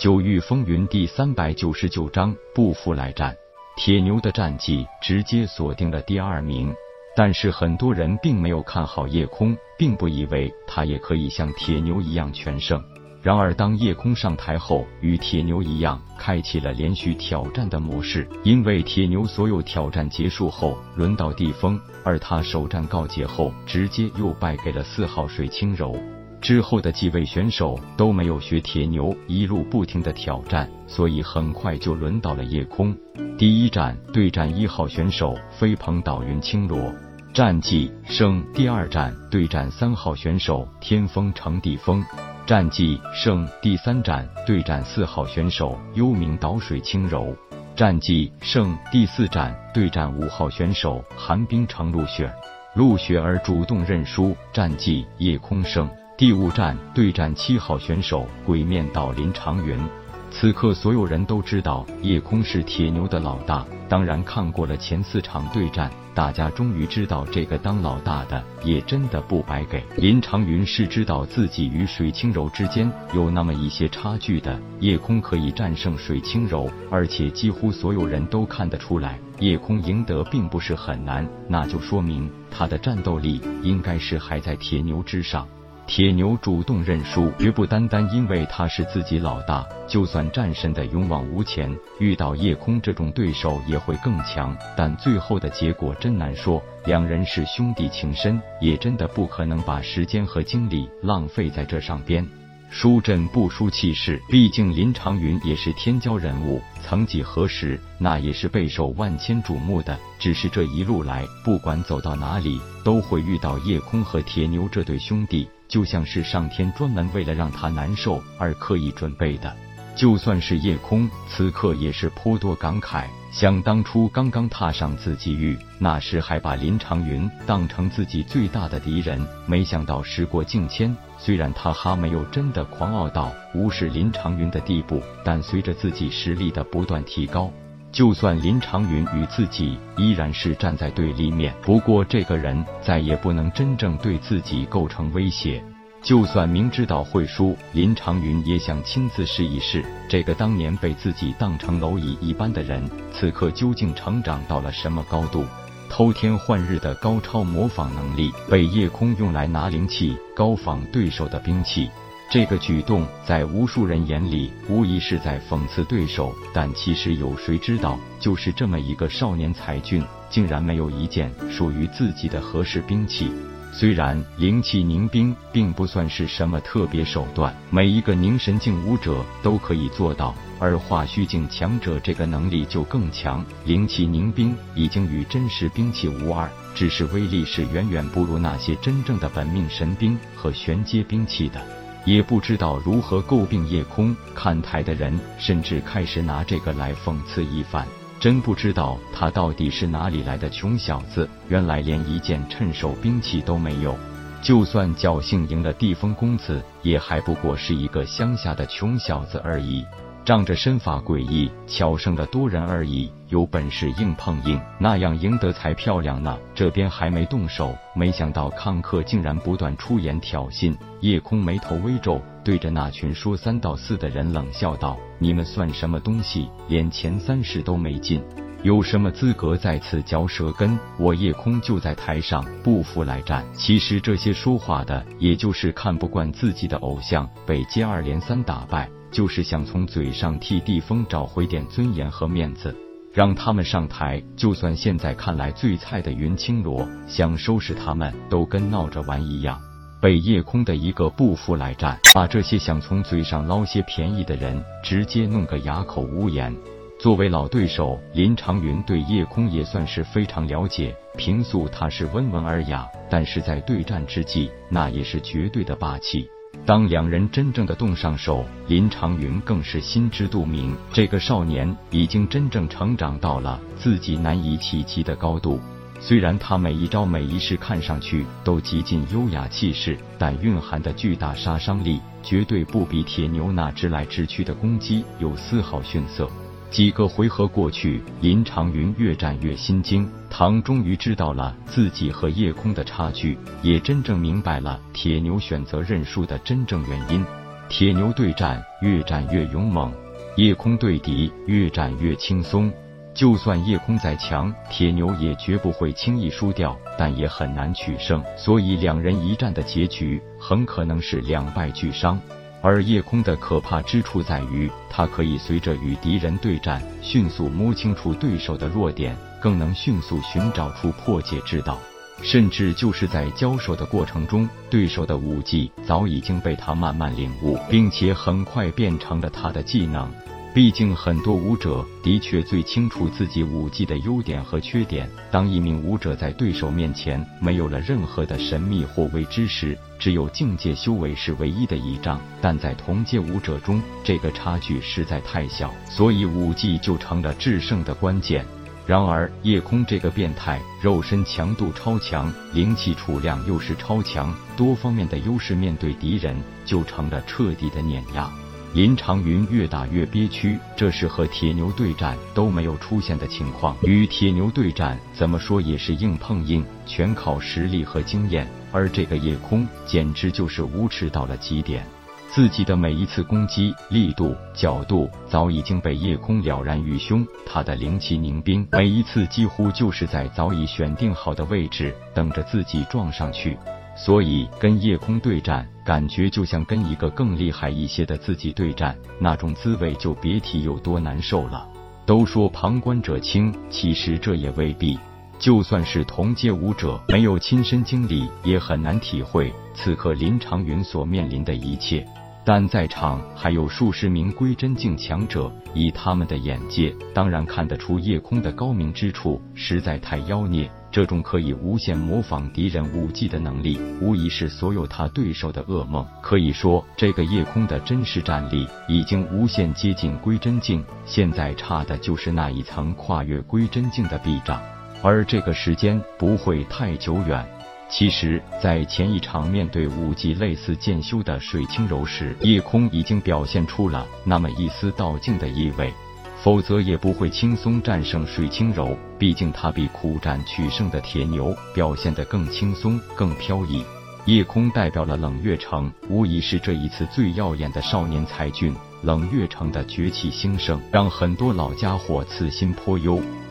九域风云第三百九十九章不服来战。铁牛的战绩直接锁定了第二名，但是很多人并没有看好夜空，并不以为他也可以像铁牛一样全胜。然而，当夜空上台后，与铁牛一样，开启了连续挑战的模式。因为铁牛所有挑战结束后，轮到地风，而他首战告捷后，直接又败给了四号水清柔。之后的几位选手都没有学铁牛，一路不停的挑战，所以很快就轮到了夜空。第一战对战一号选手飞鹏岛云青罗，战绩胜；第二战对战三号选手天风城地风。战绩胜，第三战对战四号选手幽冥岛水轻柔；战绩胜，第四战对战五号选手寒冰城陆雪陆雪儿主动认输，战绩夜空胜。第五战对战七号选手鬼面岛林长云。此刻，所有人都知道夜空是铁牛的老大。当然，看过了前四场对战，大家终于知道这个当老大的也真的不白给。林长云是知道自己与水清柔之间有那么一些差距的，夜空可以战胜水清柔，而且几乎所有人都看得出来，夜空赢得并不是很难，那就说明他的战斗力应该是还在铁牛之上。铁牛主动认输，绝不单单因为他是自己老大。就算战神的勇往无前，遇到夜空这种对手也会更强。但最后的结果真难说。两人是兄弟情深，也真的不可能把时间和精力浪费在这上边。输阵不输气势，毕竟林长云也是天骄人物，曾几何时那也是备受万千瞩目的。只是这一路来，不管走到哪里，都会遇到夜空和铁牛这对兄弟。就像是上天专门为了让他难受而刻意准备的。就算是夜空，此刻也是颇多感慨。想当初刚刚踏上自己域，那时还把林长云当成自己最大的敌人。没想到时过境迁，虽然他还没有真的狂傲到无视林长云的地步，但随着自己实力的不断提高。就算林长云与自己依然是站在对立面，不过这个人再也不能真正对自己构成威胁。就算明知道会输，林长云也想亲自试一试，这个当年被自己当成蝼蚁一般的人，此刻究竟成长到了什么高度？偷天换日的高超模仿能力，被夜空用来拿灵气高仿对手的兵器。这个举动在无数人眼里无疑是在讽刺对手，但其实有谁知道，就是这么一个少年才俊，竟然没有一件属于自己的合适兵器。虽然灵气凝冰并不算是什么特别手段，每一个凝神境武者都可以做到，而化虚境强者这个能力就更强。灵气凝冰已经与真实兵器无二，只是威力是远远不如那些真正的本命神兵和玄阶兵器的。也不知道如何诟病夜空，看台的人甚至开始拿这个来讽刺一番。真不知道他到底是哪里来的穷小子，原来连一件趁手兵器都没有。就算侥幸赢了地风公子，也还不过是一个乡下的穷小子而已。仗着身法诡异，巧胜了多人而已。有本事硬碰硬，那样赢得才漂亮呢。这边还没动手，没想到康克竟然不断出言挑衅。夜空眉头微皱，对着那群说三道四的人冷笑道：“你们算什么东西？连前三十都没进，有什么资格在此嚼舌根？我夜空就在台上，不服来战。”其实这些说话的，也就是看不惯自己的偶像被接二连三打败。就是想从嘴上替地风找回点尊严和面子，让他们上台。就算现在看来最菜的云青罗想收拾他们，都跟闹着玩一样。被夜空的一个不服来战，把这些想从嘴上捞些便宜的人直接弄个哑口无言。作为老对手，林长云对夜空也算是非常了解。平素他是温文尔雅，但是在对战之际，那也是绝对的霸气。当两人真正的动上手，林长云更是心知肚明，这个少年已经真正成长到了自己难以企及的高度。虽然他每一招每一式看上去都极尽优雅气势，但蕴含的巨大杀伤力绝对不比铁牛那直来直去的攻击有丝毫逊色。几个回合过去，林长云越战越心惊。唐终于知道了自己和夜空的差距，也真正明白了铁牛选择认输的真正原因。铁牛对战越战越勇猛，夜空对敌越战越轻松。就算夜空再强，铁牛也绝不会轻易输掉，但也很难取胜。所以两人一战的结局很可能是两败俱伤。而夜空的可怕之处在于，他可以随着与敌人对战，迅速摸清楚对手的弱点，更能迅速寻找出破解之道。甚至就是在交手的过程中，对手的武技早已经被他慢慢领悟，并且很快变成了他的技能。毕竟，很多武者的确最清楚自己武技的优点和缺点。当一名武者在对手面前没有了任何的神秘或未知时，只有境界修为是唯一的倚仗。但在同阶武者中，这个差距实在太小，所以武技就成了制胜的关键。然而，夜空这个变态，肉身强度超强，灵气储量又是超强，多方面的优势，面对敌人就成了彻底的碾压。林长云越打越憋屈，这是和铁牛对战都没有出现的情况。与铁牛对战，怎么说也是硬碰硬，全靠实力和经验。而这个夜空简直就是无耻到了极点，自己的每一次攻击力度、角度早已经被夜空了然于胸。他的灵气凝冰，每一次几乎就是在早已选定好的位置，等着自己撞上去。所以跟夜空对战，感觉就像跟一个更厉害一些的自己对战，那种滋味就别提有多难受了。都说旁观者清，其实这也未必。就算是同阶武者，没有亲身经历，也很难体会此刻林长云所面临的一切。但在场还有数十名归真境强者，以他们的眼界，当然看得出夜空的高明之处，实在太妖孽。这种可以无限模仿敌人武技的能力，无疑是所有他对手的噩梦。可以说，这个夜空的真实战力已经无限接近归真境，现在差的就是那一层跨越归真境的壁障，而这个时间不会太久远。其实，在前一场面对武技类似剑修的水清柔时，夜空已经表现出了那么一丝道境的意味。否则也不会轻松战胜水清柔，毕竟他比苦战取胜的铁牛表现得更轻松、更飘逸。夜空代表了冷月城，无疑是这一次最耀眼的少年才俊。冷月城的崛起兴盛，让很多老家伙此心颇忧。